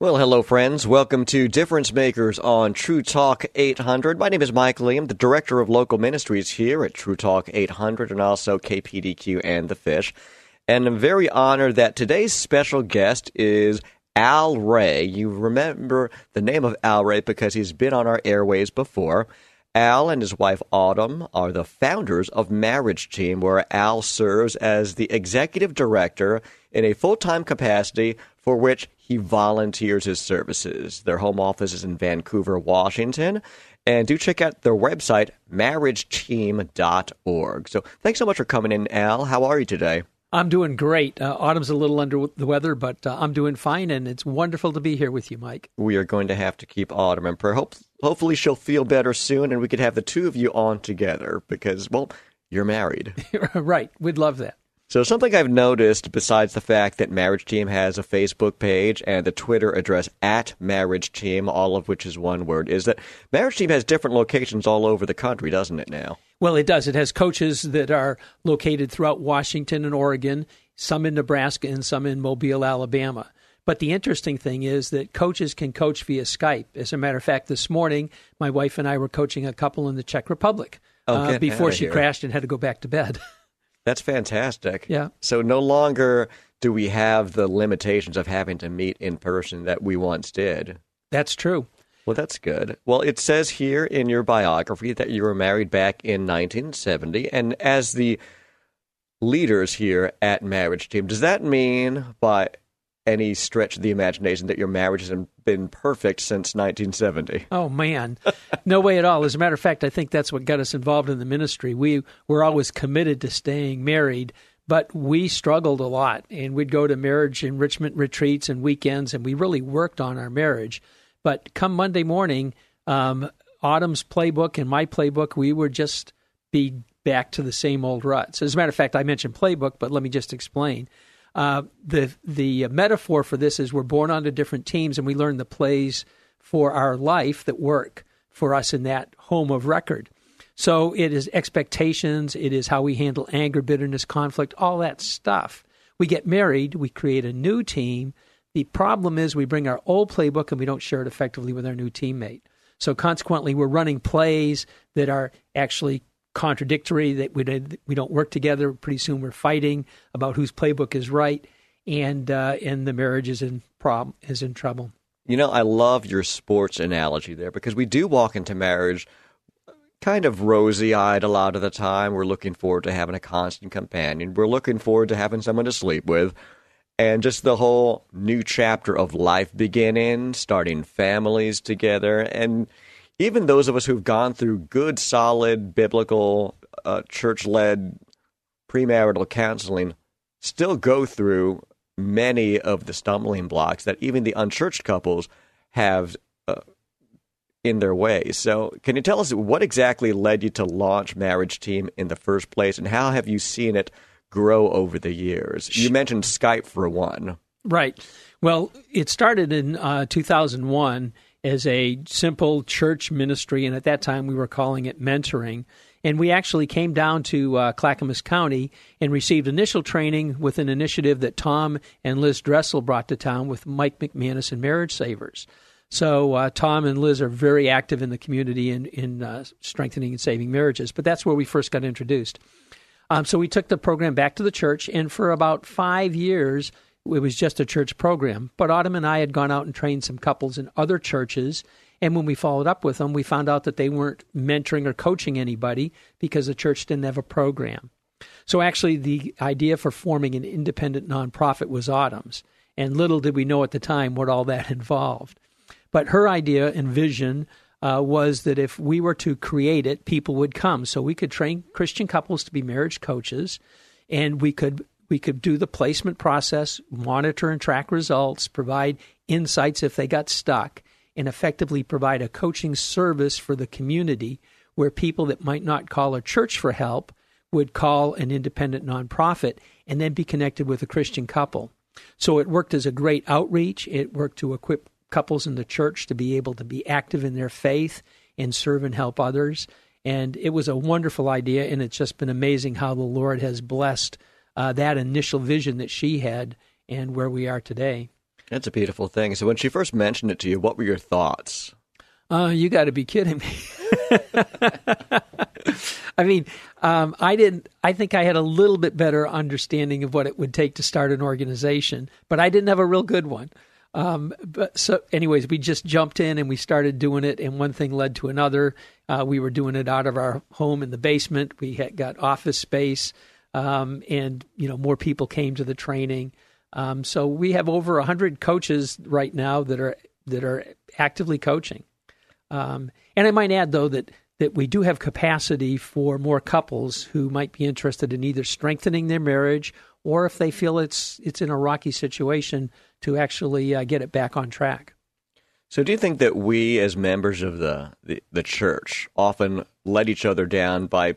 Well, hello, friends. Welcome to Difference Makers on True Talk 800. My name is Mike Liam, the Director of Local Ministries here at True Talk 800 and also KPDQ and The Fish. And I'm very honored that today's special guest is Al Ray. You remember the name of Al Ray because he's been on our airways before. Al and his wife Autumn are the founders of Marriage Team, where Al serves as the executive director in a full time capacity for which he volunteers his services. Their home office is in Vancouver, Washington. And do check out their website, marriageteam.org. So thanks so much for coming in, Al. How are you today? I'm doing great. Uh, Autumn's a little under the weather, but uh, I'm doing fine, and it's wonderful to be here with you, Mike. We are going to have to keep Autumn in prayer. Hope, hopefully, she'll feel better soon, and we could have the two of you on together because, well, you're married. right. We'd love that. So, something I've noticed, besides the fact that Marriage Team has a Facebook page and the Twitter address at Marriage Team, all of which is one word, is that Marriage Team has different locations all over the country, doesn't it now? Well, it does. It has coaches that are located throughout Washington and Oregon, some in Nebraska and some in Mobile, Alabama. But the interesting thing is that coaches can coach via Skype. As a matter of fact, this morning, my wife and I were coaching a couple in the Czech Republic Oh, uh, before she here. crashed and had to go back to bed. That's fantastic. Yeah. So, no longer do we have the limitations of having to meet in person that we once did. That's true. Well, that's good. Well, it says here in your biography that you were married back in 1970. And as the leaders here at Marriage Team, does that mean by any stretch of the imagination that your marriage has been perfect since 1970? Oh man, no way at all. As a matter of fact, I think that's what got us involved in the ministry. We were always committed to staying married, but we struggled a lot, and we'd go to marriage enrichment retreats and weekends, and we really worked on our marriage. But come Monday morning, um, Autumn's playbook and my playbook, we would just be back to the same old ruts. As a matter of fact, I mentioned playbook, but let me just explain. Uh, the the metaphor for this is we're born onto different teams and we learn the plays for our life that work for us in that home of record. So it is expectations, it is how we handle anger, bitterness, conflict, all that stuff. We get married, we create a new team. The problem is we bring our old playbook and we don't share it effectively with our new teammate. So consequently, we're running plays that are actually contradictory that we we don't work together. Pretty soon, we're fighting about whose playbook is right, and uh, and the marriage is in problem is in trouble. You know, I love your sports analogy there because we do walk into marriage kind of rosy eyed a lot of the time. We're looking forward to having a constant companion. We're looking forward to having someone to sleep with. And just the whole new chapter of life beginning, starting families together. And even those of us who've gone through good, solid, biblical, uh, church led premarital counseling still go through many of the stumbling blocks that even the unchurched couples have uh, in their way. So, can you tell us what exactly led you to launch Marriage Team in the first place, and how have you seen it grow over the years? You mentioned Skype for one. Right. Well, it started in uh, 2001 as a simple church ministry, and at that time we were calling it mentoring. And we actually came down to uh, Clackamas County and received initial training with an initiative that Tom and Liz Dressel brought to town with Mike McManus and Marriage Savers. So uh, Tom and Liz are very active in the community in, in uh, strengthening and saving marriages. But that's where we first got introduced. Um, so we took the program back to the church, and for about five years, it was just a church program. But Autumn and I had gone out and trained some couples in other churches. And when we followed up with them, we found out that they weren't mentoring or coaching anybody because the church didn't have a program. So actually, the idea for forming an independent nonprofit was Autumn's. And little did we know at the time what all that involved. But her idea and vision uh, was that if we were to create it, people would come. So we could train Christian couples to be marriage coaches, and we could we could do the placement process, monitor and track results, provide insights if they got stuck, and effectively provide a coaching service for the community where people that might not call a church for help would call an independent nonprofit and then be connected with a Christian couple. So it worked as a great outreach. It worked to equip couples in the church to be able to be active in their faith and serve and help others. And it was a wonderful idea, and it's just been amazing how the Lord has blessed uh, that initial vision that she had and where we are today. That's a beautiful thing. So when she first mentioned it to you, what were your thoughts? Uh, you got to be kidding me. I mean, um, I didn't. I think I had a little bit better understanding of what it would take to start an organization, but I didn't have a real good one. Um, but so, anyways, we just jumped in and we started doing it, and one thing led to another. Uh, we were doing it out of our home in the basement. We had got office space, um, and you know more people came to the training. Um, so we have over hundred coaches right now that are that are actively coaching. Um, and I might add, though, that that we do have capacity for more couples who might be interested in either strengthening their marriage or if they feel it's it's in a rocky situation to actually uh, get it back on track. So, do you think that we, as members of the, the, the church, often let each other down by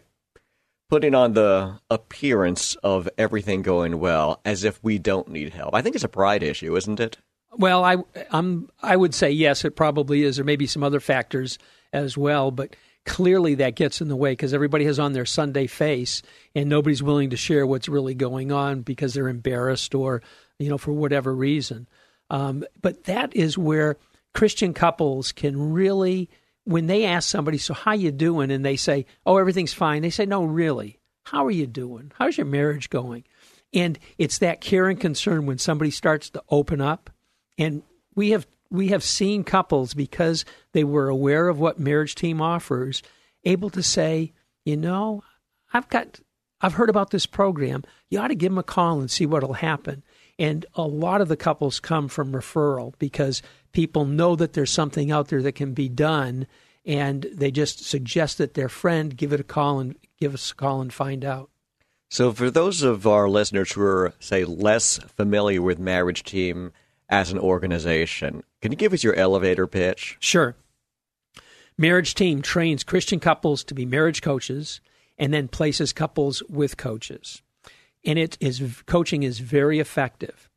putting on the appearance of everything going well, as if we don't need help? I think it's a pride issue, isn't it? Well, I I'm I would say yes, it probably is. There may be some other factors as well, but clearly that gets in the way because everybody has on their Sunday face, and nobody's willing to share what's really going on because they're embarrassed or you know for whatever reason. Um, but that is where Christian couples can really, when they ask somebody, "So how you doing?" and they say, "Oh, everything's fine," they say, "No, really, how are you doing? How's your marriage going?" And it's that care and concern when somebody starts to open up and we have we have seen couples because they were aware of what marriage team offers able to say you know i've got i've heard about this program you ought to give them a call and see what'll happen and a lot of the couples come from referral because people know that there's something out there that can be done and they just suggest that their friend give it a call and give us a call and find out so for those of our listeners who are say less familiar with marriage team as an organization. Can you give us your elevator pitch? Sure. Marriage Team trains Christian couples to be marriage coaches and then places couples with coaches. And it is coaching is very effective.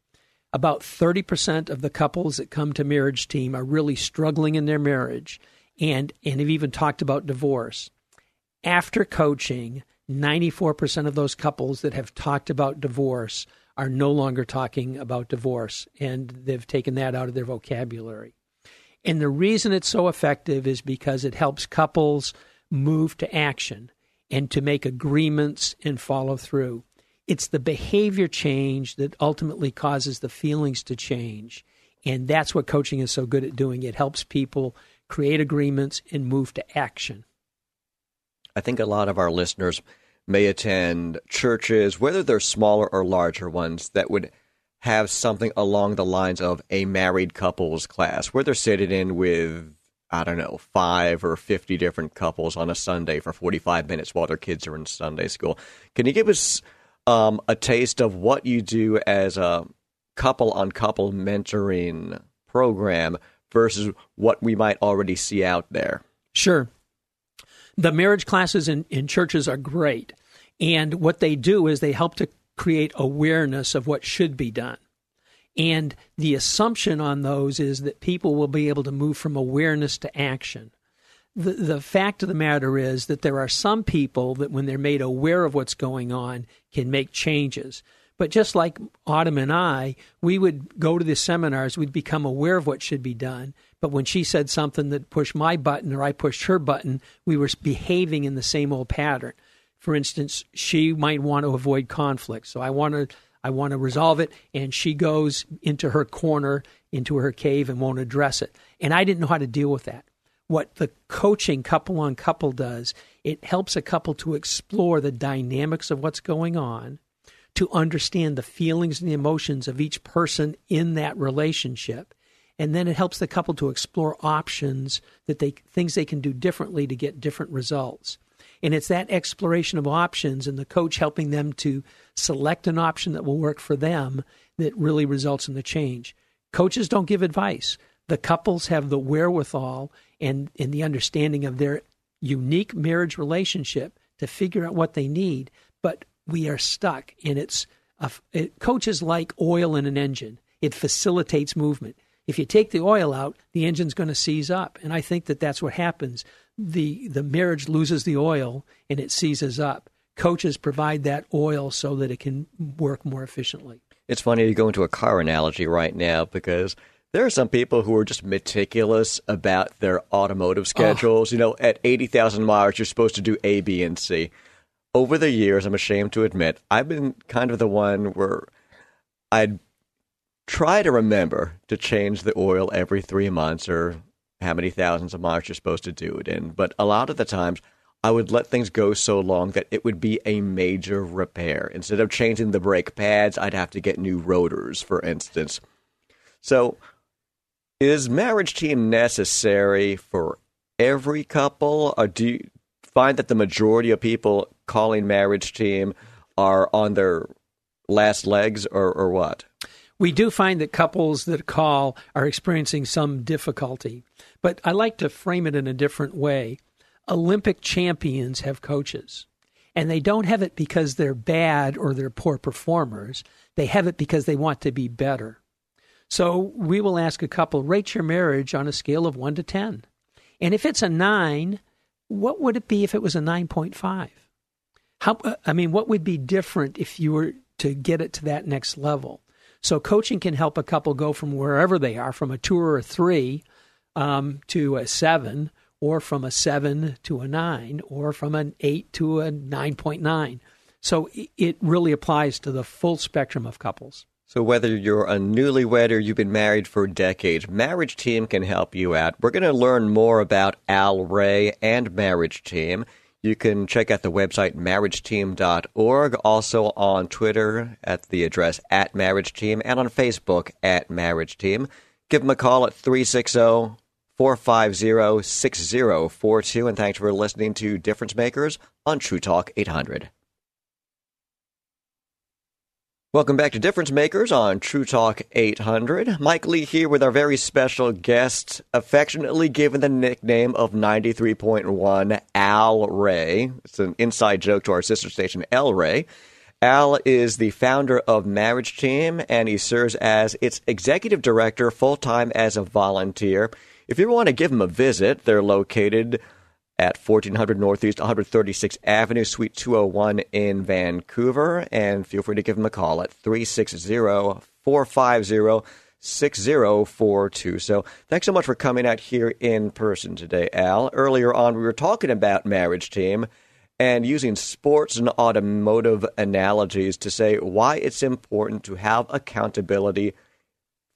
About 30% of the couples that come to Marriage Team are really struggling in their marriage and and have even talked about divorce. After coaching, 94% of those couples that have talked about divorce are no longer talking about divorce, and they've taken that out of their vocabulary. And the reason it's so effective is because it helps couples move to action and to make agreements and follow through. It's the behavior change that ultimately causes the feelings to change. And that's what coaching is so good at doing. It helps people create agreements and move to action. I think a lot of our listeners may attend churches, whether they're smaller or larger ones, that would have something along the lines of a married couples class, where they're sitting in with, I don't know, five or 50 different couples on a Sunday for 45 minutes while their kids are in Sunday school. Can you give us um, a taste of what you do as a couple on couple mentoring program versus what we might already see out there? Sure. The marriage classes in, in churches are great. And what they do is they help to create awareness of what should be done. And the assumption on those is that people will be able to move from awareness to action. The, the fact of the matter is that there are some people that, when they're made aware of what's going on, can make changes. But just like Autumn and I, we would go to the seminars, we'd become aware of what should be done. But when she said something that pushed my button or I pushed her button, we were behaving in the same old pattern. For instance, she might want to avoid conflict. So I want to I want to resolve it and she goes into her corner, into her cave and won't address it. And I didn't know how to deal with that. What the coaching couple on couple does, it helps a couple to explore the dynamics of what's going on to understand the feelings and the emotions of each person in that relationship. And then it helps the couple to explore options that they things they can do differently to get different results. And it's that exploration of options and the coach helping them to select an option that will work for them that really results in the change. Coaches don't give advice. The couples have the wherewithal and, and the understanding of their unique marriage relationship to figure out what they need. But we are stuck, and it's a, it, coaches like oil in an engine. It facilitates movement. If you take the oil out, the engine's going to seize up, and I think that that's what happens. the The marriage loses the oil, and it seizes up. Coaches provide that oil so that it can work more efficiently. It's funny to go into a car analogy right now because there are some people who are just meticulous about their automotive schedules. Oh. You know, at 80,000 miles, you're supposed to do A, B, and C. Over the years, I'm ashamed to admit, I've been kind of the one where I'd try to remember to change the oil every three months or how many thousands of miles you're supposed to do it in. But a lot of the times, I would let things go so long that it would be a major repair. Instead of changing the brake pads, I'd have to get new rotors, for instance. So, is marriage team necessary for every couple, or do you find that the majority of people calling marriage team are on their last legs, or, or what? We do find that couples that call are experiencing some difficulty, but I like to frame it in a different way. Olympic champions have coaches. And they don't have it because they're bad or they're poor performers. They have it because they want to be better. So we will ask a couple, rate your marriage on a scale of 1 to 10. And if it's a 9, what would it be if it was a 9.5? How I mean, what would be different if you were to get it to that next level? So coaching can help a couple go from wherever they are, from a two or a three um, to a seven, or from a 7 to a 9, or from an 8 to a 9.9. So it really applies to the full spectrum of couples. So whether you're a newlywed or you've been married for decades, Marriage Team can help you out. We're going to learn more about Al Ray and Marriage Team. You can check out the website marriageteam.org, also on Twitter at the address at Marriage Team, and on Facebook at Marriage Team. Give them a call at 360 450 6042. And thanks for listening to Difference Makers on True Talk 800. Welcome back to Difference Makers on True Talk 800. Mike Lee here with our very special guest, affectionately given the nickname of 93.1 Al Ray. It's an inside joke to our sister station, El Rey. Al is the founder of Marriage Team, and he serves as its executive director full time as a volunteer. If you want to give him a visit, they're located at 1400 Northeast 136th Avenue, Suite 201 in Vancouver. And feel free to give them a call at 360 450 6042. So thanks so much for coming out here in person today, Al. Earlier on, we were talking about Marriage Team and using sports and automotive analogies to say why it's important to have accountability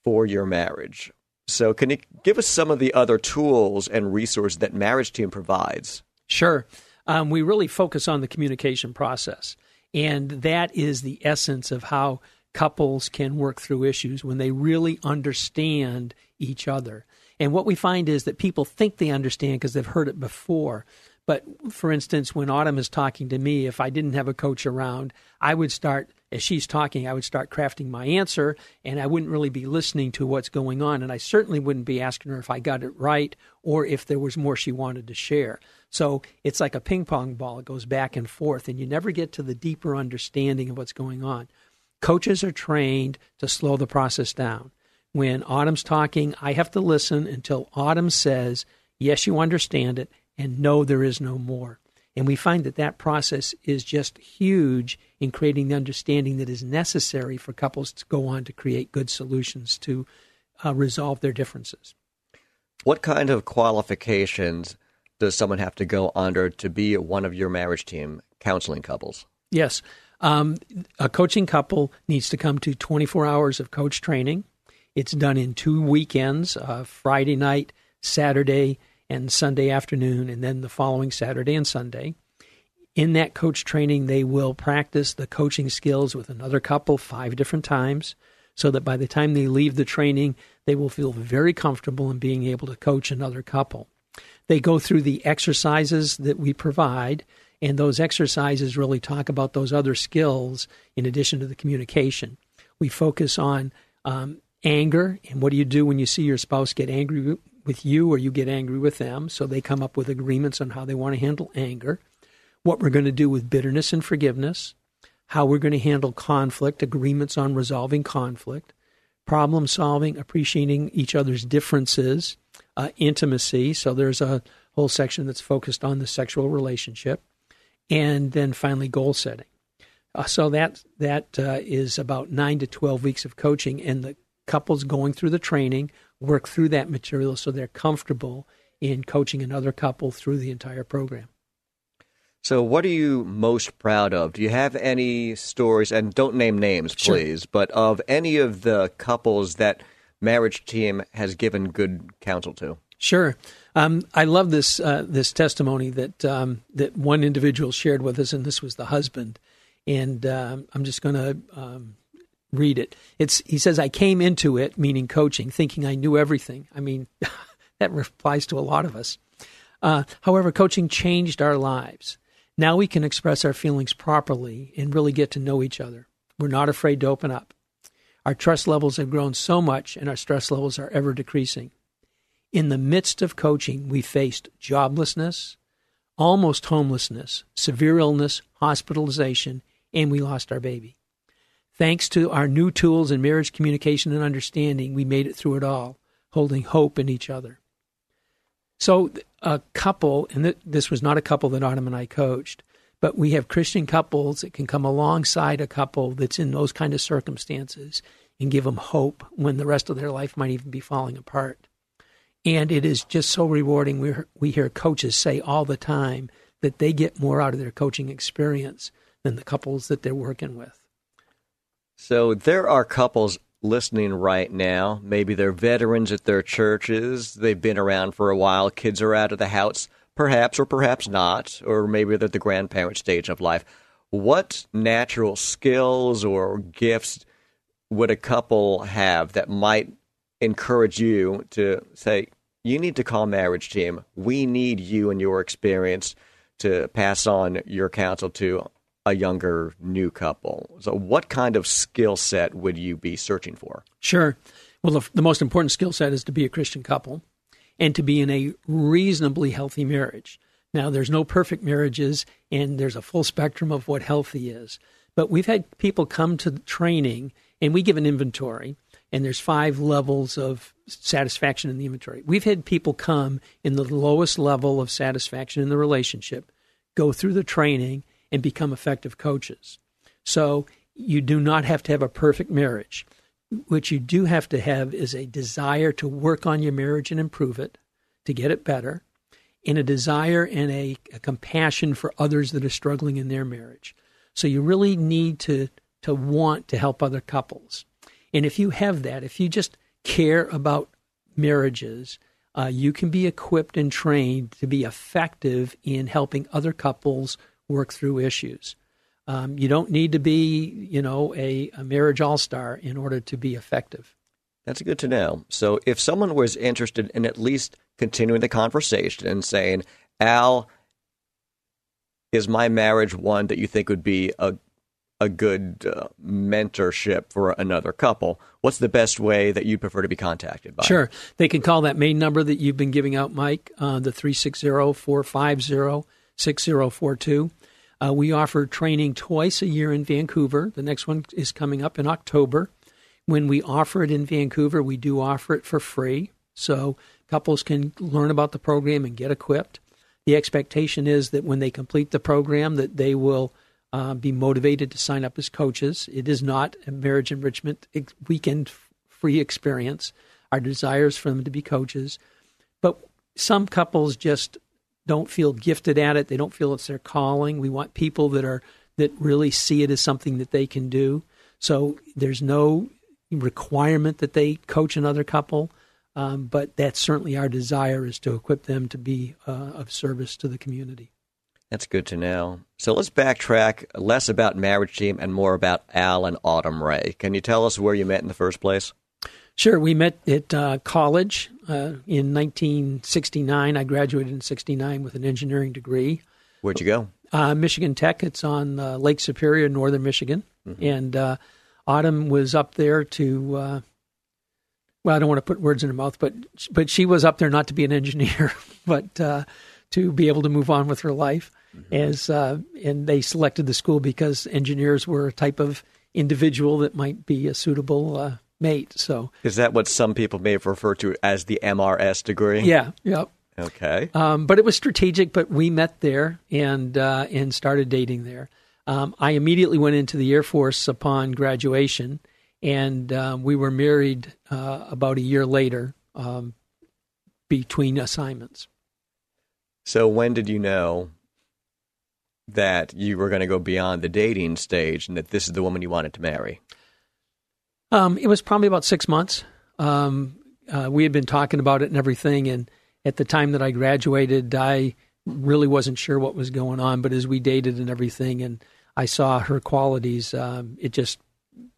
for your marriage. So, can you give us some of the other tools and resources that Marriage Team provides? Sure. Um, we really focus on the communication process, and that is the essence of how couples can work through issues when they really understand each other. And what we find is that people think they understand because they've heard it before. But for instance, when Autumn is talking to me, if I didn't have a coach around, I would start as she's talking, I would start crafting my answer and I wouldn't really be listening to what's going on. And I certainly wouldn't be asking her if I got it right or if there was more she wanted to share. So it's like a ping pong ball. It goes back and forth, and you never get to the deeper understanding of what's going on. Coaches are trained to slow the process down. When Autumn's talking, I have to listen until Autumn says, Yes, you understand it, and no, there is no more. And we find that that process is just huge in creating the understanding that is necessary for couples to go on to create good solutions to uh, resolve their differences. What kind of qualifications does someone have to go under to be one of your marriage team counseling couples? Yes. Um, a coaching couple needs to come to 24 hours of coach training. It's done in two weekends uh, Friday night, Saturday, and Sunday afternoon, and then the following Saturday and Sunday. In that coach training, they will practice the coaching skills with another couple five different times so that by the time they leave the training, they will feel very comfortable in being able to coach another couple. They go through the exercises that we provide, And those exercises really talk about those other skills in addition to the communication. We focus on um, anger and what do you do when you see your spouse get angry with you or you get angry with them. So they come up with agreements on how they want to handle anger. What we're going to do with bitterness and forgiveness. How we're going to handle conflict, agreements on resolving conflict, problem solving, appreciating each other's differences, uh, intimacy. So there's a whole section that's focused on the sexual relationship, and then finally goal setting. Uh, so that that uh, is about nine to twelve weeks of coaching, and the couples going through the training work through that material so they're comfortable in coaching another couple through the entire program. So, what are you most proud of? Do you have any stories, and don't name names, please, sure. but of any of the couples that Marriage Team has given good counsel to? Sure. Um, I love this uh, this testimony that um, that one individual shared with us, and this was the husband. And um, I'm just going to um, read it. It's he says, "I came into it, meaning coaching, thinking I knew everything. I mean, that applies to a lot of us. Uh, however, coaching changed our lives. Now we can express our feelings properly and really get to know each other. We're not afraid to open up. Our trust levels have grown so much, and our stress levels are ever decreasing. In the midst of coaching, we faced joblessness, almost homelessness, severe illness, hospitalization, and we lost our baby. Thanks to our new tools in marriage communication and understanding, we made it through it all, holding hope in each other. So, a couple, and this was not a couple that Autumn and I coached, but we have Christian couples that can come alongside a couple that's in those kind of circumstances and give them hope when the rest of their life might even be falling apart. And it is just so rewarding. We we hear coaches say all the time that they get more out of their coaching experience than the couples that they're working with. So there are couples listening right now. Maybe they're veterans at their churches. They've been around for a while. Kids are out of the house, perhaps or perhaps not, or maybe they're at the grandparent stage of life. What natural skills or gifts would a couple have that might encourage you to say, you need to call marriage team. We need you and your experience to pass on your counsel to a younger new couple. So, what kind of skill set would you be searching for? Sure. Well, the, the most important skill set is to be a Christian couple and to be in a reasonably healthy marriage. Now, there's no perfect marriages, and there's a full spectrum of what healthy is. But we've had people come to the training, and we give an inventory, and there's five levels of satisfaction in the inventory. We've had people come in the lowest level of satisfaction in the relationship, go through the training, and become effective coaches. So you do not have to have a perfect marriage. What you do have to have is a desire to work on your marriage and improve it, to get it better, and a desire and a, a compassion for others that are struggling in their marriage. So you really need to to want to help other couples. And if you have that, if you just care about marriages, uh, you can be equipped and trained to be effective in helping other couples work through issues. Um, you don't need to be, you know, a, a marriage all star in order to be effective. That's good to know. So, if someone was interested in at least continuing the conversation and saying, Al, is my marriage one that you think would be a a good uh, mentorship for another couple, what's the best way that you prefer to be contacted by? Sure. They can call that main number that you've been giving out, Mike, uh, the 360 450 6042. Uh, we offer training twice a year in Vancouver. The next one is coming up in October. When we offer it in Vancouver, we do offer it for free. So couples can learn about the program and get equipped. The expectation is that when they complete the program, that they will uh, be motivated to sign up as coaches. It is not a marriage enrichment weekend free experience. Our desire is for them to be coaches. But some couples just don't feel gifted at it. They don't feel it's their calling. We want people that are that really see it as something that they can do. So there's no requirement that they coach another couple, um, but that's certainly our desire is to equip them to be uh, of service to the community. That's good to know. So let's backtrack less about Marriage Team and more about Al and Autumn Ray. Can you tell us where you met in the first place? Sure. We met at uh, college uh, in 1969. I graduated in 69 with an engineering degree. Where'd you go? Uh, Michigan Tech. It's on uh, Lake Superior, northern Michigan, and uh, Autumn was up there to. Uh, well, I don't want to put words in her mouth, but but she was up there not to be an engineer, but uh, to be able to move on with her life. As uh, and they selected the school because engineers were a type of individual that might be a suitable uh, mate. So Is that what some people may refer to as the MRS degree? yeah, yep. Okay. Um, but it was strategic. But we met there and uh, and started dating there. Um, I immediately went into the Air Force upon graduation, and um, we were married uh, about a year later um, between assignments. So when did you know that you were going to go beyond the dating stage and that this is the woman you wanted to marry? Um, it was probably about six months. Um, uh, we had been talking about it and everything, and at the time that I graduated, I really wasn't sure what was going on. But as we dated and everything, and I saw her qualities, um, it just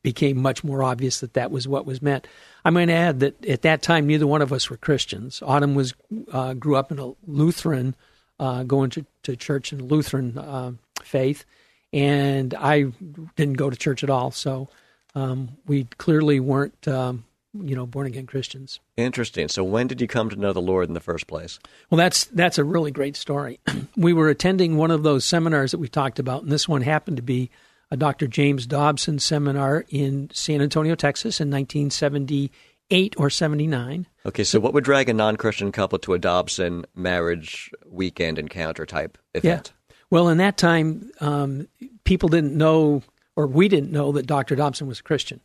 became much more obvious that that was what was meant. Going to add that at that time, neither one of us were Christians. Autumn was uh, grew up in a Lutheran, uh, going to, to church in Lutheran uh, faith, and I didn't go to church at all. So um, we clearly weren't, um, you know, born again Christians. Interesting. So when did you come to know the Lord in the first place? Well, that's that's a really great story. we were attending one of those seminars that we talked about, and this one happened to be a Dr. James Dobson seminar in San Antonio, Texas, in 1978 or 79. Okay, so what would drag a non-Christian couple to a Dobson marriage weekend encounter type event? Yeah. Well, in that time, um, people didn't know, or we didn't know, that Dr. Dobson was a Christian.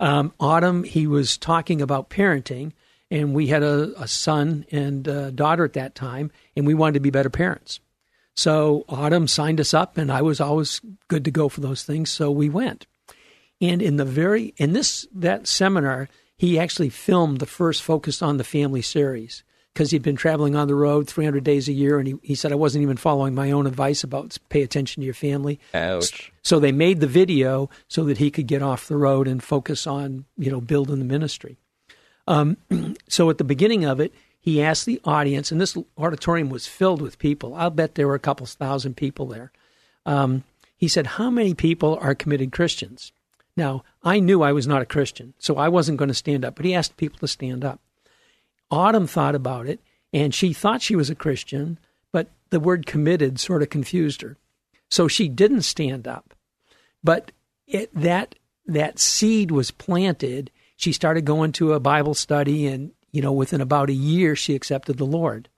Um, Autumn, he was talking about parenting, and we had a, a son and a daughter at that time, and we wanted to be better parents. So Autumn signed us up, and I was always good to go for those things, so we went. And in the very in this that seminar, he actually filmed the first focus on the family series because he'd been traveling on the road 300 days a year, and he, he said I wasn't even following my own advice about pay attention to your family. Ouch. So they made the video so that he could get off the road and focus on you know building the ministry. Um, so at the beginning of it, he asked the audience, and this auditorium was filled with people. I'll bet there were a couple thousand people there. Um, he said, "How many people are committed Christians?" Now I knew I was not a Christian, so I wasn't going to stand up. But he asked people to stand up. Autumn thought about it, and she thought she was a Christian, but the word committed sort of confused her. So she didn't stand up. But it, that that seed was planted. She started going to a Bible study, and you know, within about a year, she accepted the Lord.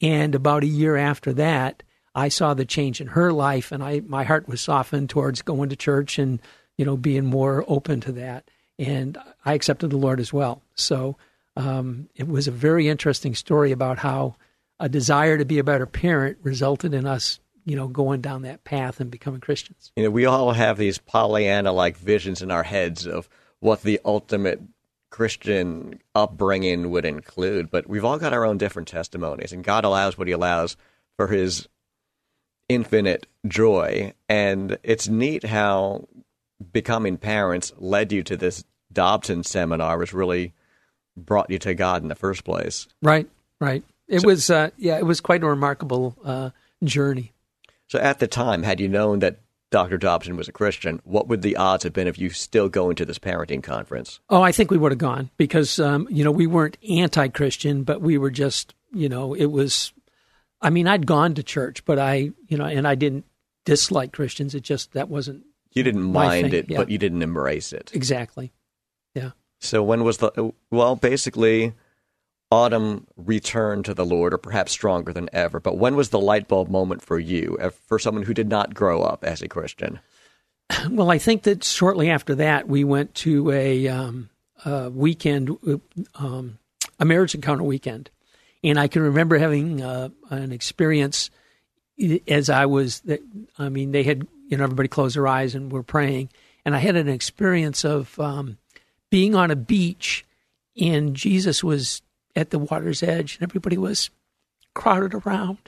And about a year after that, I saw the change in her life, and I my heart was softened towards going to church and you know being more open to that. And I accepted the Lord as well. So um, it was a very interesting story about how a desire to be a better parent resulted in us, you know, going down that path and becoming Christians. You know, we all have these Pollyanna like visions in our heads of what the ultimate Christian upbringing would include, but we've all got our own different testimonies, and God allows what He allows for His infinite joy. And it's neat how becoming parents led you to this Dobson seminar, which really brought you to God in the first place. Right, right. It was, uh, yeah, it was quite a remarkable uh, journey. So at the time, had you known that Dr. Dobson was a Christian, what would the odds have been of you still going to this parenting conference? Oh, I think we would have gone because, um, you know, we weren't anti Christian, but we were just, you know, it was, I mean, I'd gone to church, but I, you know, and I didn't dislike Christians. It just, that wasn't You didn't mind thing, it, yeah. but you didn't embrace it. exactly. Yeah. So when was the well, basically Autumn returned to the Lord or perhaps stronger than ever. But when was the light bulb moment for you, for someone who did not grow up as a Christian? Well, I think that shortly after that, we went to a, um, a weekend, um, a marriage encounter weekend. And I can remember having uh, an experience as I was, I mean, they had, you know, everybody closed their eyes and were praying. And I had an experience of um, being on a beach and Jesus was at the water's edge and everybody was crowded around.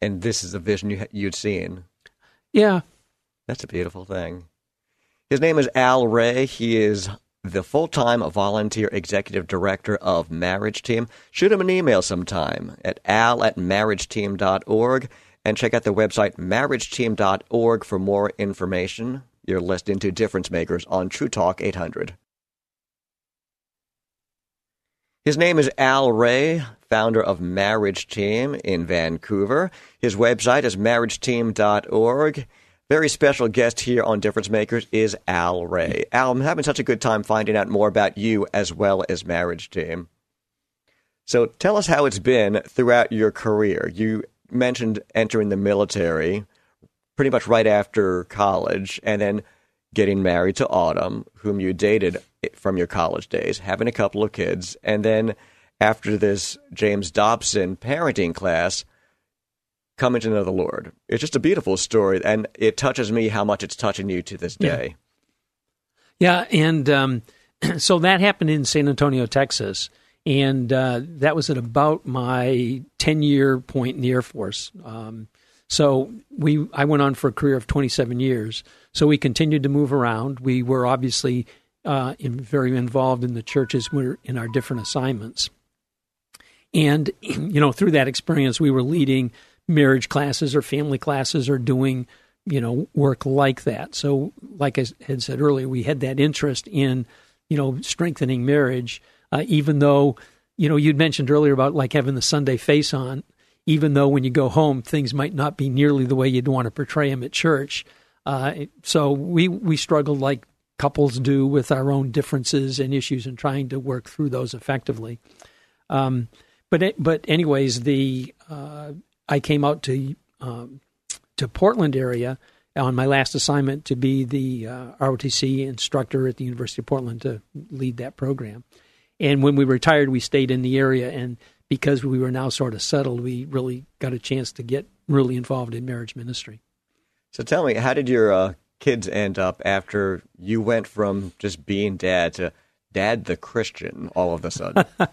And this is a vision you, you'd seen. Yeah. That's a beautiful thing. His name is Al Ray. He is the full time volunteer executive director of Marriage Team. Shoot him an email sometime at al at marriageteam.org and check out the website marriageteam.org for more information. You're listening to Difference Makers on True Talk 800. His name is Al Ray, founder of Marriage Team in Vancouver. His website is marriageteam.org. Very special guest here on Difference Makers is Al Ray. Al, I'm having such a good time finding out more about you as well as Marriage Team. So tell us how it's been throughout your career. You mentioned entering the military pretty much right after college and then getting married to Autumn, whom you dated from your college days, having a couple of kids, and then after this James Dobson parenting class, coming to know the Lord. It's just a beautiful story, and it touches me how much it's touching you to this day. Yeah, yeah and um, so that happened in San Antonio, Texas, and uh, that was at about my ten-year point in the Air Force. Um, so we, I went on for a career of twenty-seven years. So we continued to move around. We were obviously uh, in, very involved in the churches. We're in our different assignments, and you know through that experience, we were leading marriage classes or family classes or doing you know work like that. So, like I had said earlier, we had that interest in you know strengthening marriage, uh, even though you know you'd mentioned earlier about like having the Sunday face on. Even though when you go home, things might not be nearly the way you'd want to portray them at church. Uh, so we we struggled like couples do with our own differences and issues and trying to work through those effectively. Um, but but anyways, the uh, I came out to um, to Portland area on my last assignment to be the uh, ROTC instructor at the University of Portland to lead that program. And when we retired, we stayed in the area, and because we were now sort of settled, we really got a chance to get really involved in marriage ministry. So tell me, how did your uh, kids end up after you went from just being dad to dad the Christian all of a sudden? well,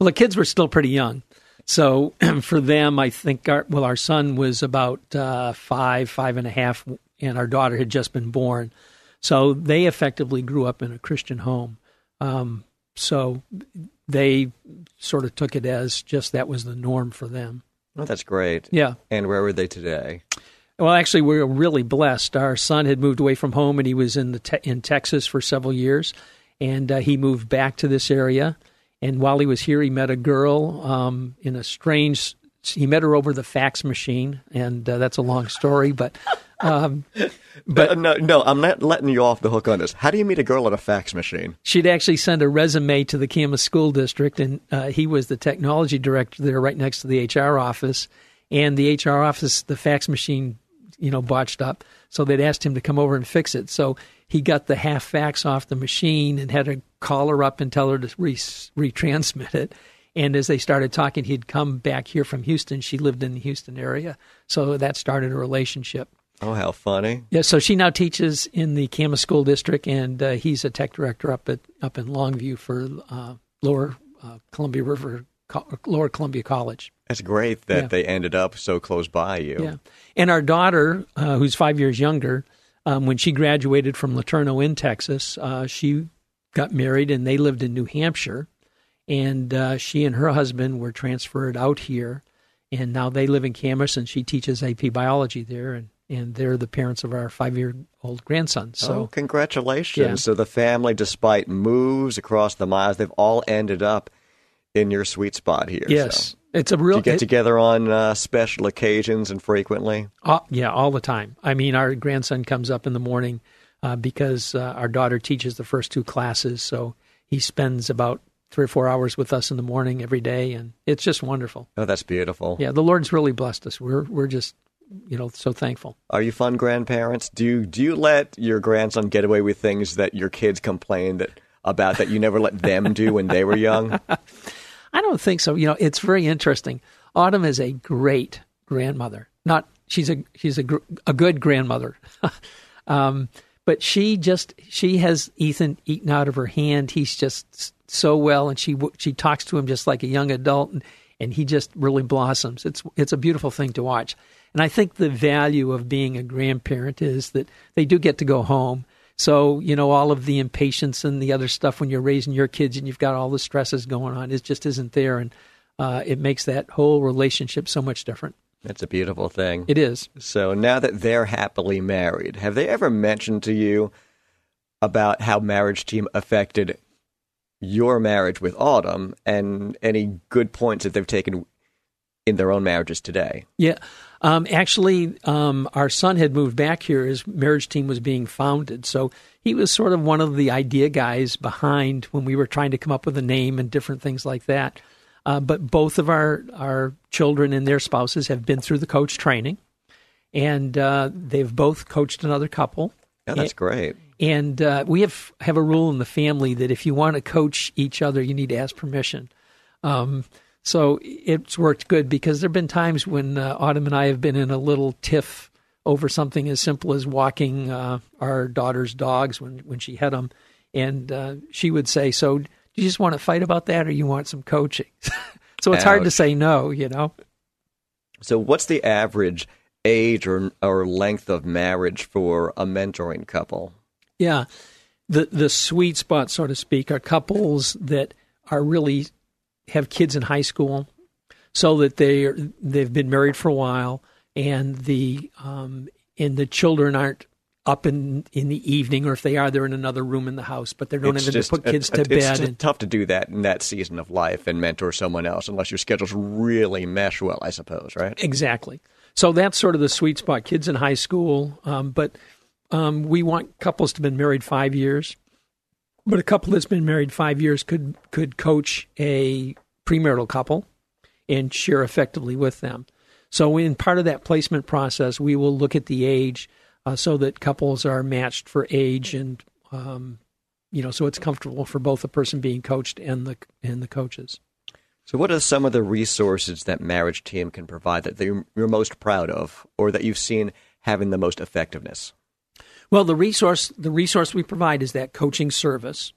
the kids were still pretty young. So for them, I think our, well, our son was about uh, five, five and a half, and our daughter had just been born. So they effectively grew up in a Christian home. Um, so they sort of took it as just that was the norm for them. Oh, that's great. Yeah. And where were they today? Well, actually, we were really blessed. Our son had moved away from home, and he was in the te- in Texas for several years, and uh, he moved back to this area and while he was here, he met a girl um, in a strange. He met her over the fax machine, and uh, that's a long story. But, um, but no, no, I'm not letting you off the hook on this. How do you meet a girl at a fax machine? She'd actually send a resume to the Camas School District, and uh, he was the technology director there, right next to the HR office. And the HR office, the fax machine, you know, botched up, so they'd asked him to come over and fix it. So he got the half fax off the machine and had to call her up and tell her to re- retransmit it. And as they started talking, he'd come back here from Houston. She lived in the Houston area. So that started a relationship. Oh, how funny! Yeah, so she now teaches in the Camas School District, and uh, he's a tech director up at up in Longview for uh, Lower uh, Columbia River, Lower Columbia College. That's great that yeah. they ended up so close by you. Yeah, and our daughter, uh, who's five years younger, um, when she graduated from LeTourneau in Texas, uh, she got married and they lived in New Hampshire. And uh, she and her husband were transferred out here. And now they live in Camas and she teaches AP biology there. And, and they're the parents of our five year old grandson. So, oh, congratulations. Yeah. So the family, despite moves across the miles, they've all ended up in your sweet spot here. Yes. So. It's a real. Do you get it, together on uh, special occasions and frequently? Uh, yeah, all the time. I mean, our grandson comes up in the morning uh, because uh, our daughter teaches the first two classes, so he spends about three or four hours with us in the morning every day, and it's just wonderful. Oh, that's beautiful. Yeah, the Lord's really blessed us. We're we're just you know so thankful. Are you fun grandparents? Do you, do you let your grandson get away with things that your kids complain that about that you never let them do when they were young? I don't think so. You know, it's very interesting. Autumn is a great grandmother. Not she's a she's a a good grandmother. um, but she just she has Ethan eaten out of her hand. He's just so well, and she she talks to him just like a young adult, and, and he just really blossoms. It's it's a beautiful thing to watch. And I think the value of being a grandparent is that they do get to go home So, you know, all of the impatience and the other stuff when you're raising your kids and you've got all the stresses going on, it just isn't there. And uh, it makes that whole relationship so much different. That's a beautiful thing. It is. So now that they're happily married, have they ever mentioned to you about how marriage team affected your marriage with Autumn and any good points that they've taken in their own marriages today? Yeah. Um, actually, um, our son had moved back here. His marriage team was being founded. So he was sort of one of the idea guys behind when we were trying to come up with a name and different things like that. Uh, but both of our, our children and their spouses have been through the coach training, and uh, they've both coached another couple. Yeah, that's great. And uh, we have have a rule in the family that if you want to coach each other, you need to ask permission. Um, so it's worked good because there have been times when uh, Autumn and I have been in a little tiff over something as simple as walking uh, our daughter's dogs when when she had them, and uh, she would say, "So." Do you just want to fight about that, or you want some coaching? so it's Ouch. hard to say no, you know. So, what's the average age or or length of marriage for a mentoring couple? Yeah, the the sweet spot, so to speak, are couples that are really have kids in high school, so that they they've been married for a while, and the um, and the children aren't up in in the evening, or if they are, they're in another room in the house. But they're not able to put kids to bed. It's and, tough to do that in that season of life and mentor someone else unless your schedules really mesh well. I suppose, right? Exactly. So that's sort of the sweet spot. Kids in high school, um, but um, we want couples to have been married five years. But a couple that's been married five years could could coach a premarital couple and share effectively with them. So in part of that placement process, we will look at the age uh, so that couples are matched for age and um, you know so it's comfortable for both the person being coached and the and the coaches. So, what are some of the resources that Marriage Team can provide that you're most proud of, or that you've seen having the most effectiveness? Well, the resource the resource we provide is that coaching service,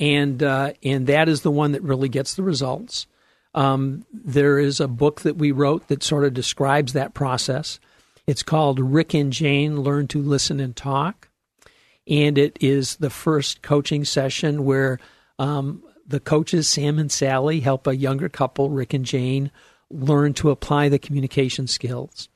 and uh, and that is the one that really gets the results. Um, there is a book that we wrote that sort of describes that process. It's called Rick and Jane Learn to Listen and Talk. And it is the first coaching session where um, the coaches, Sam and Sally, help a younger couple, Rick and Jane, learn to apply the communication skills.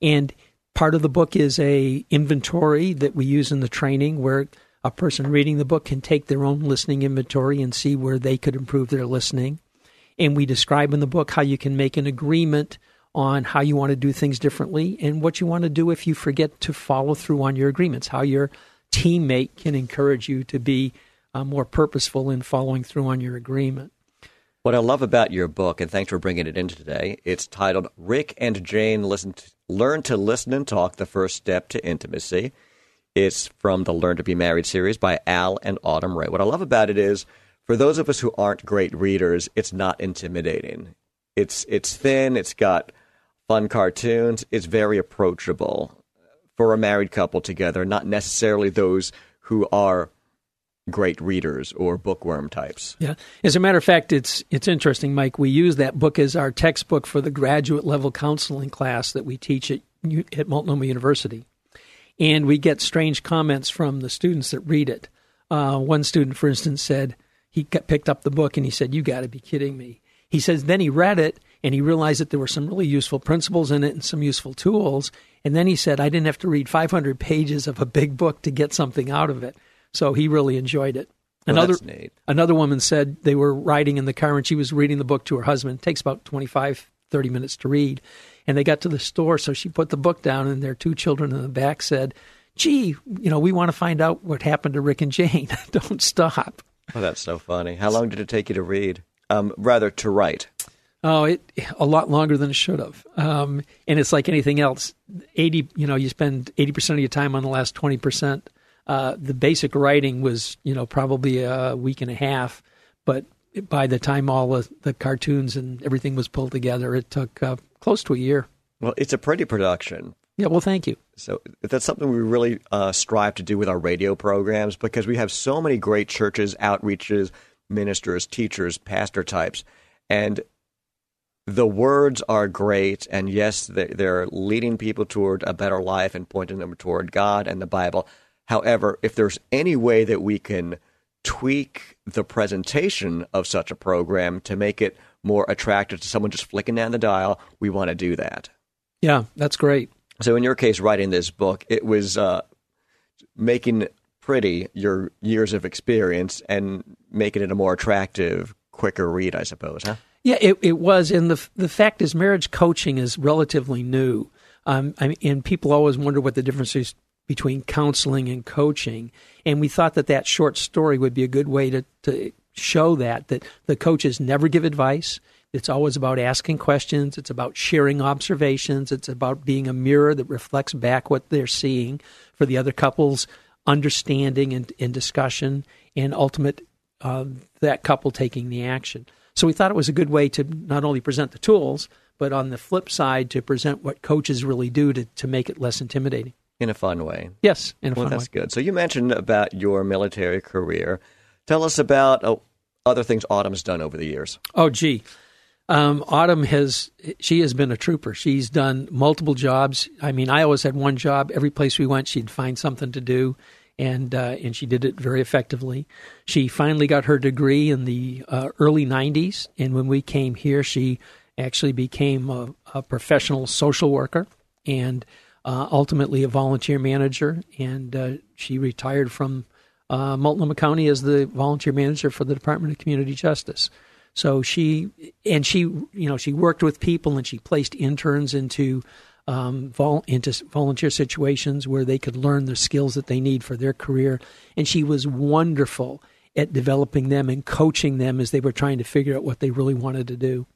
And part of the book is a inventory that we use in the training where a person reading the book can take their own listening inventory and see where they could improve their listening. And we describe in the book how you can make an agreement on how you want to do things differently and what you want to do if you forget to follow through on your agreements, how your teammate can encourage you to be uh, more purposeful in following through on your agreement. What I love about your book, and thanks for bringing it in today, it's titled Rick and Jane Listen to, Learn to Listen and Talk The First Step to Intimacy. It's from the Learn to Be Married series by Al and Autumn Ray. What I love about it is, for those of us who aren't great readers, it's not intimidating. It's it's thin. It's got fun cartoons. It's very approachable for a married couple together, not necessarily those who are great readers or bookworm types. Yeah. As a matter of fact, it's it's interesting, Mike. We use that book as our textbook for the graduate level counseling class that we teach at at Multnomah University, and we get strange comments from the students that read it. Uh, one student, for instance, said he picked up the book and he said, "You got to be kidding me." He says then he read it and he realized that there were some really useful principles in it and some useful tools. And then he said, I didn't have to read 500 pages of a big book to get something out of it. So he really enjoyed it. Well, another another woman said they were riding in the car and she was reading the book to her husband. It takes about 25 30 minutes to read. And they got to the store, so she put the book down and their two children in the back said, "Gee, you know, we want to find out what happened to Rick and Jane. Don't stop." Oh, that's so funny. How long did it take you to read? Um, rather to write. Oh, it a lot longer than it should have. Um, and it's like anything else. Eighty, you know, you spend eighty percent of your time on the last twenty percent. Uh, the basic writing was, you know, probably a week and a half, but by the time all the, the cartoons and everything was pulled together, it took uh, close to a year. Well, it's a pretty production. Yeah, well, thank you. So that's something we really uh, strive to do with our radio programs because we have so many great churches, outreaches, ministers, teachers, pastor types, and the words are great, and yes, they're leading people toward a better life and pointing them toward God and the Bible. However, if there's any way that we can tweak the presentation of such a program to make it more attractive to someone just flicking down the dial, we want to do that. Yeah, that's great. So, in your case, writing this book, it was uh, making pretty your years of experience and making it a more attractive, quicker read, I suppose, huh? Yeah, it, it was. And the, the fact is, marriage coaching is relatively new. Um, I mean, and people always wonder what the difference is between counseling and coaching. And we thought that that short story would be a good way to, to show that, that the coaches never give advice. It's always about asking questions. It's about sharing observations. It's about being a mirror that reflects back what they're seeing for the other couple's understanding and, and discussion and ultimate uh, that couple taking the action. So we thought it was a good way to not only present the tools, but on the flip side, to present what coaches really do to, to make it less intimidating. In a fun way. Yes, in a well, fun that's way. good. So you mentioned about your military career. Tell us about uh, other things Autumn's done over the years. Oh, gee. Um, Autumn has she has been a trooper. She's done multiple jobs. I mean, I always had one job. Every place we went, she'd find something to do, and uh, and she did it very effectively. She finally got her degree in the uh, early '90s, and when we came here, she actually became a, a professional social worker and uh, ultimately a volunteer manager. And uh, she retired from uh, Multnomah County as the volunteer manager for the Department of Community Justice. So she and she, you know, she worked with people and she placed interns into um, vol- into volunteer situations where they could learn the skills that they need for their career. And she was wonderful at developing them and coaching them as they were trying to figure out what they really wanted to do.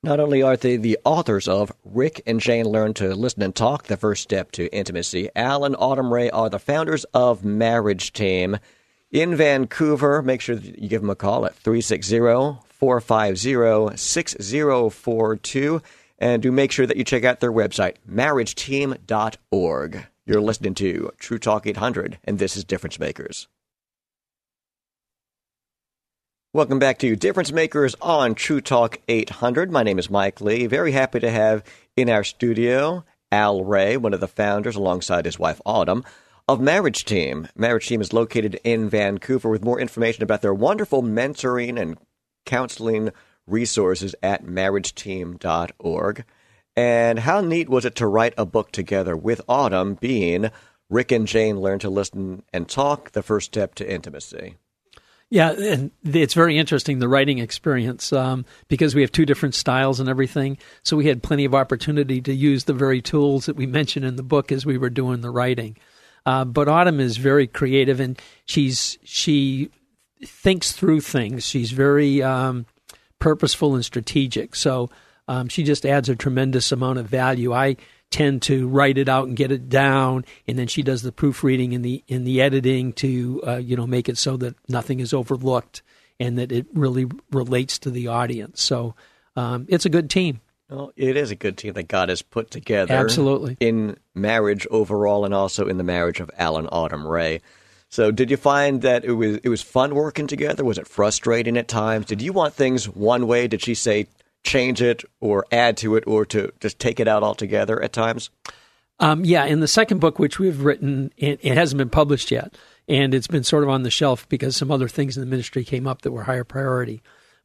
Not only are they the authors of Rick and Jane Learn to Listen and Talk, the first step to intimacy, Al and Autumn Ray are the founders of Marriage Team in Vancouver. Make sure you give them a call at 360 450 6042. And do make sure that you check out their website, marriageteam.org. You're listening to True Talk 800, and this is Difference Makers. Welcome back to Difference Makers on True Talk 800. My name is Mike Lee. Very happy to have in our studio Al Ray, one of the founders, alongside his wife Autumn, of Marriage Team. Marriage Team is located in Vancouver with more information about their wonderful mentoring and counseling resources at marriageteam.org. And how neat was it to write a book together with Autumn being Rick and Jane Learn to Listen and Talk, the first step to intimacy? Yeah, and it's very interesting the writing experience um, because we have two different styles and everything. So we had plenty of opportunity to use the very tools that we mentioned in the book as we were doing the writing. Uh, but Autumn is very creative and she's she thinks through things. She's very um, purposeful and strategic. So um, she just adds a tremendous amount of value. I tend to write it out and get it down, and then she does the proofreading and the in the editing to uh, you know make it so that nothing is overlooked and that it really relates to the audience. So um, it's a good team. Well, it is a good team that God has put together. Absolutely. In marriage overall and also in the marriage of Al and Autumn Ray. So did you find that it was it was fun working together? Was it frustrating at times? Did you want things one way? Did she say change it or add to it or to just take it out altogether at times? Um, yeah, in the second book, which we've written, it, it, hasn't been published yet, and it's been sort of on the shelf because some other things in the ministry came up that were higher priority.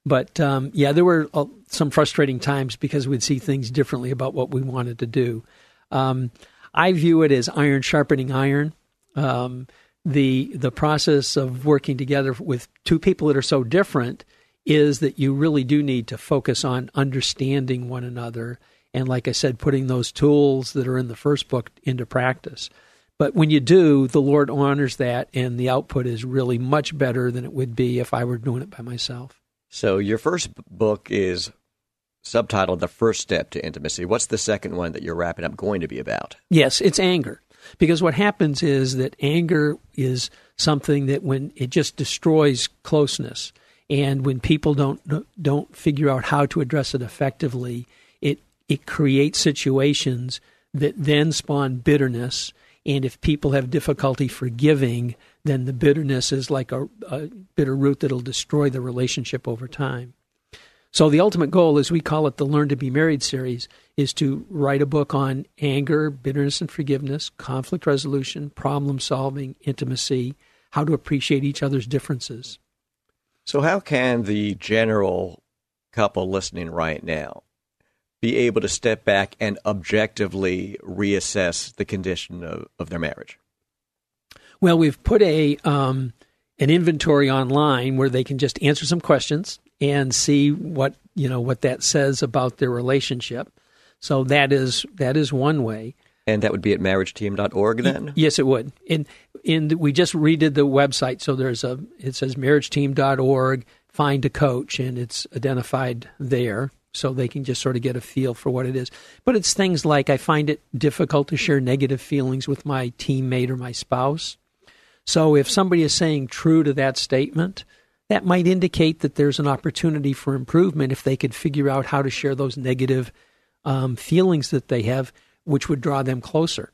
But um, yeah, there were uh, some frustrating times because we'd see things differently about what we wanted to do. Um, I view it as iron sharpening iron. Um, the the process of working together with two people that are so different is that you really do need to focus on understanding one another and like I said putting those tools that are in the first book into practice. But when you do, the Lord honors that and the output is really much better than it would be if I were doing it by myself. So your first book is subtitled The First Step to Intimacy. What's the second one that you're wrapping up going to be about? Yes, it's anger. Because what happens is that anger is something that when it just destroys closeness and when people don't don't figure out how to address it effectively, it it creates situations that then spawn bitterness. And if people have difficulty forgiving, then the bitterness is like a, a bitter root that'll destroy the relationship over time. So the ultimate goal, as we call it, the Learn to Be Married series, is to write a book on anger, bitterness and forgiveness, conflict resolution, problem solving, intimacy, how to appreciate each other's differences. So, how can the general couple listening right now be able to step back and objectively reassess the condition of, of their marriage? Well, we've put a um, an inventory online where they can just answer some questions and see what you know what that says about their relationship. So that is that is one way. And that would be at marriageteam.org then? Yes, it would. And and we just redid the website so there's a it says marriageteam.org find a coach and it's identified there so they can just sort of get a feel for what it is. But it's things like I find it difficult to share negative feelings with my teammate or my spouse. So if somebody is saying true to that statement, that might indicate that there's an opportunity for improvement if they could figure out how to share those negative um, feelings that they have, which would draw them closer.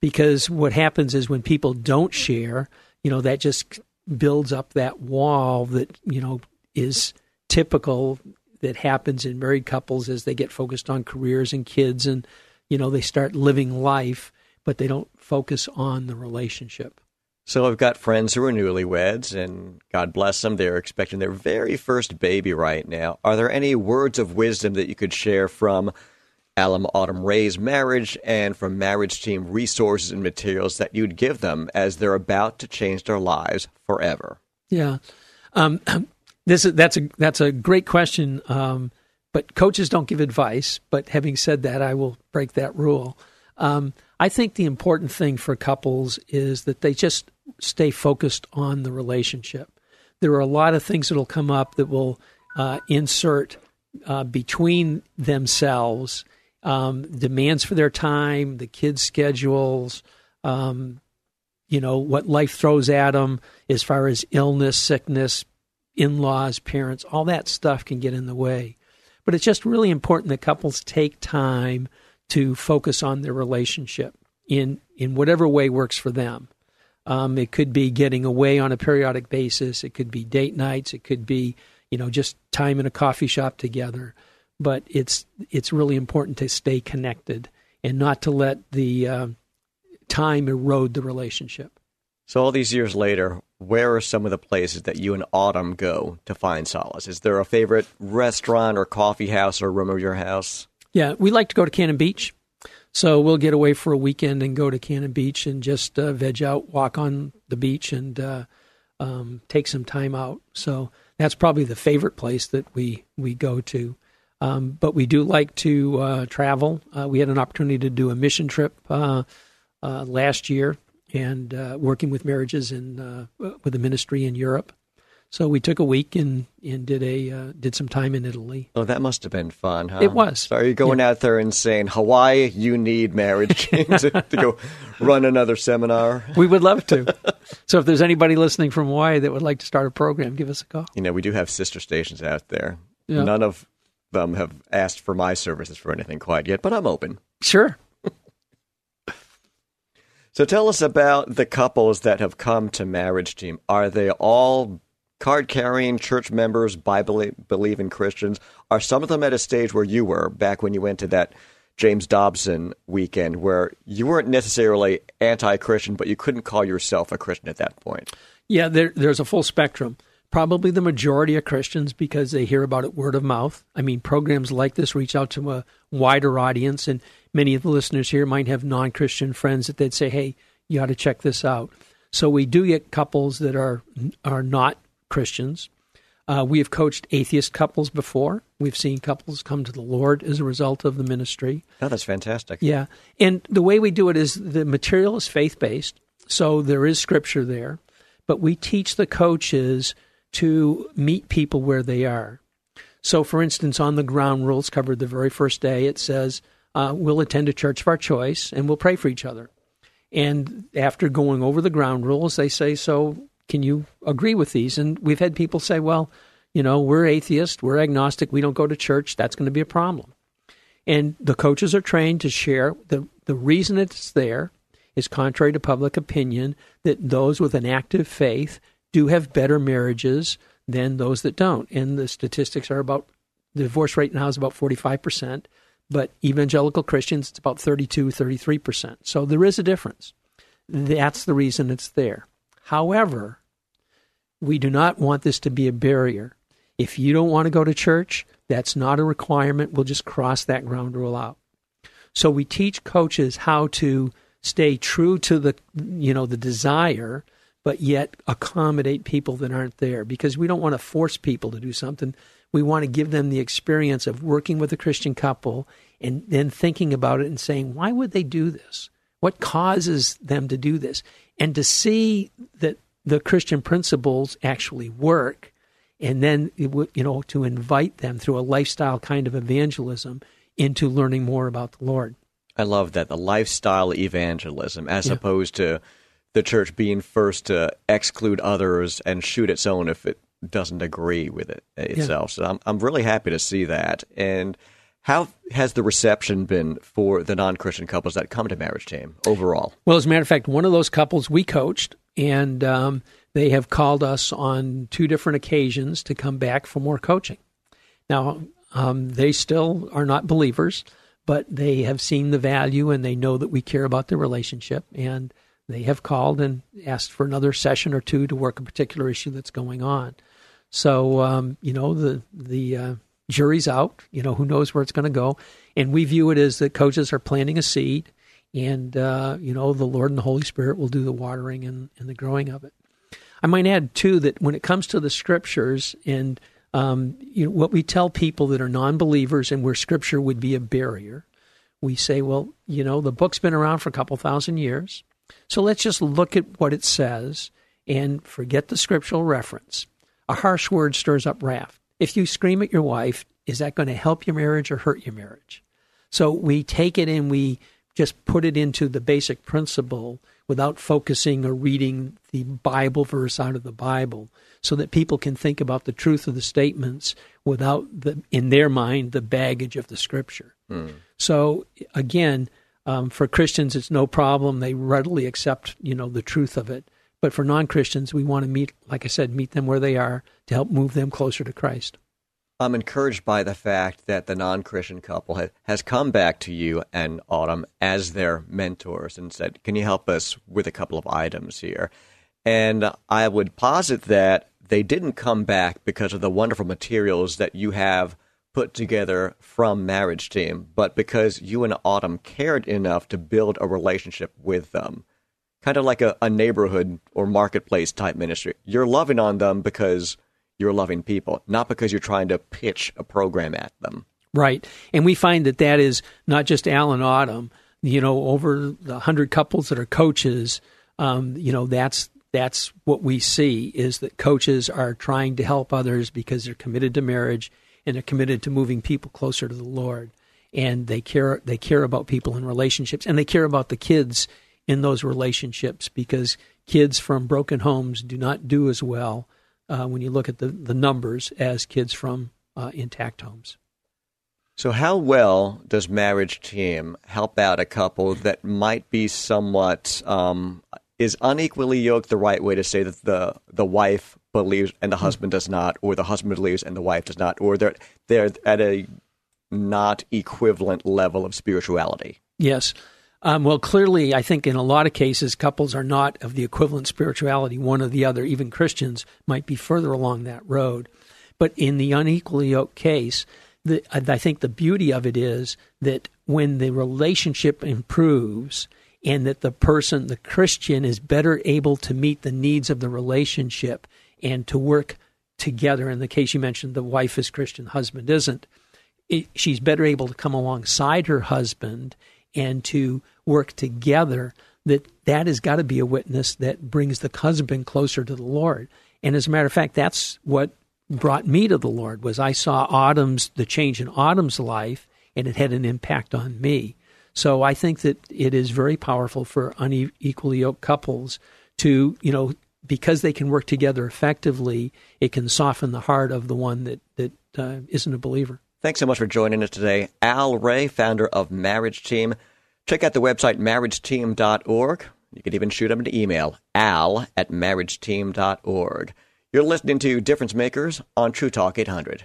Because what happens is when people don't share, you know, that just builds up that wall that, you know, is typical that happens in married couples as they get focused on careers and kids and, you know, they start living life, but they don't focus on the relationship. So I've got friends who are newlyweds, and God bless them, they're expecting their very first baby right now. Are there any words of wisdom that you could share from Al and Autumn Ray's marriage and from marriage team resources and materials that you'd give them as they're about to change their lives forever? Yeah, um, this is that's a that's a great question. Um, but coaches don't give advice. But having said that, I will break that rule. Um, I think the important thing for couples is that they just stay focused on the relationship. There are a lot of things that will come up that will uh, insert uh, between themselves um, demands for their time, the kids' schedules, um, you know, what life throws at them as far as illness, sickness, in laws, parents, all that stuff can get in the way. But it's just really important that couples take time to focus on their relationship in, in whatever way works for them. Um, it could be getting away on a periodic basis. It could be date nights. It could be, you know, just time in a coffee shop together. But it's it's really important to stay connected and not to let the uh, time erode the relationship. So all these years later, where are some of the places that you and Autumn go to find solace? Is there a favorite restaurant or coffee house or room of your house? Yeah, we like to go to Cannon Beach. So we'll get away for a weekend and go to Cannon Beach and just uh, veg out, walk on the beach, and uh, um, take some time out. So that's probably the favorite place that we we go to. Um, but we do like to uh, travel. Uh, we had an opportunity to do a mission trip uh, uh, last year, and working with marriages in with the ministry in Europe. So we took a week and, and did a uh, did some time in Italy. Oh, that must have been fun, huh? It was. So are you going yeah. out there and saying, Hawaii, you need marriage to, to go run another seminar? We would love to. so if there's anybody listening from Hawaii that would like to start a program, give us a call. You know, we do have sister stations out there. Yeah. None of them have asked for my services for anything quite yet, but I'm open. Sure. so tell us about the couples that have come to Marriage Team. Are they all card carrying church members, Bible believing Christians? Are some of them at a stage where you were back when you went to that James Dobson weekend where you weren't necessarily anti Christian, but you couldn't call yourself a Christian at that point? Yeah, there, there's a full spectrum. Probably the majority of Christians because they hear about it word of mouth. I mean, programs like this reach out to a wider audience, and many of the listeners here might have non Christian friends that they'd say, hey, you ought to check this out. So we do get couples that are are not Christians. Uh, we have coached atheist couples before. We've seen couples come to the Lord as a result of the ministry. Oh, that's fantastic. Yeah. And the way we do it is the material is faith based, so there is scripture there, but we teach the coaches to meet people where they are. So, for instance, on the ground rules covered the very first day, it says, uh, We'll attend a church of our choice and we'll pray for each other. And after going over the ground rules, they say, So can you agree with these? And we've had people say, well, you know, we're atheist, we're agnostic, we don't go to church, that's going to be a problem. And the coaches are trained to share the, the reason it's there is contrary to public opinion that those with an active faith do have better marriages than those that don't. And the statistics are about The divorce rate now is about 45%, but evangelical Christians, it's about 32, 33%. So there is a difference. That's the reason it's there. However, we do not want this to be a barrier. If you don't want to go to church, that's not a requirement. We'll just cross that ground rule out. So we teach coaches how to stay true to the you know the desire but yet accommodate people that aren't there because we don't want to force people to do something. We want to give them the experience of working with a Christian couple and then thinking about it and saying, why would they do this? What causes them to do this? And to see that the Christian principles actually work and then you know to invite them through a lifestyle kind of evangelism into learning more about the Lord. I love that the lifestyle evangelism as yeah. opposed to the church being first to exclude others and shoot its own if it doesn't agree with it itself. Yeah. So I'm I'm really happy to see that. And how has the reception been for the non-Christian couples that come to Marriage Team overall? Well, as a matter of fact, one of those couples we coached, and um, they have called us on two different occasions to come back for more coaching. Now, um, they still are not believers, but they have seen the value and they know that we care about the relationship. And they have called and asked for another session or two to work a particular issue that's going on. So, um, you know, the, the uh, jury's out. You know, who knows where it's going to go. And we view it as that coaches are planting a seed. And, uh, you know, the Lord and the Holy Spirit will do the watering and, and the growing of it. I might add, too, that when it comes to the scriptures and um, you know, what we tell people that are non believers and where scripture would be a barrier, we say, well, you know, the book's been around for a couple thousand years. So let's just look at what it says and forget the scriptural reference. A harsh word stirs up wrath. If you scream at your wife, is that going to help your marriage or hurt your marriage? So we take it and we just put it into the basic principle without focusing or reading the Bible verse out of the Bible so that people can think about the truth of the statements without the in their mind the baggage of the scripture. Mm. So again, um, for Christians, it's no problem; they readily accept you know the truth of it. But for non Christians, we want to meet, like I said, meet them where they are to help move them closer to Christ. I'm encouraged by the fact that the non Christian couple ha- has come back to you and Autumn as their mentors and said, Can you help us with a couple of items here? And I would posit that they didn't come back because of the wonderful materials that you have put together from Marriage Team, but because you and Autumn cared enough to build a relationship with them. Kind of like a, a neighborhood or marketplace type ministry. You're loving on them because you're loving people, not because you're trying to pitch a program at them. Right. And we find that that is not just Al and Autumn, you know, over the 100 couples that are coaches, um, you know, that's that's what we see is that coaches are trying to help others because they're committed to marriage and they're committed to moving people closer to the Lord. And they care they care about people in relationships and they care about the kids in those relationships because kids from broken homes do not do as well uh, when you look at the, the numbers as kids from uh, intact homes. So, how well does Marriage Team help out a couple that might be somewhat um, is unequally yoked the right way to say that the the wife believes and the hmm. husband does not, or the husband believes and the wife does not, or they're they're at a not equivalent level of spirituality. Yes. Um, well, clearly, I think in a lot of cases, couples are not of the equivalent spirituality, one or the other. Even Christians might be further along that road. But in the unequally yoked case, the, I think the beauty of it is that when the relationship improves and that the person, the Christian, is better able to meet the needs of the relationship and to work together. In the case you mentioned, the wife is Christian, husband isn't. It, she's better able to come alongside her husband and to work together. That that has got to be a witness that brings the husband closer to the Lord. And as a matter of fact, that's what brought me to the Lord. Was I saw Autumn's the change in Autumn's life, and it had an impact on me. So I think that it is very powerful for unequally yoked couples to, you know, because they can work together effectively, it can soften the heart of the one that that uh, not a believer. Thanks so much for joining us today, Al Ray, founder of Marriage Team. Check out the website marriageteam.org. You can even shoot him an email, al at marriageteam.org. You're listening to Difference Makers on True Talk 800.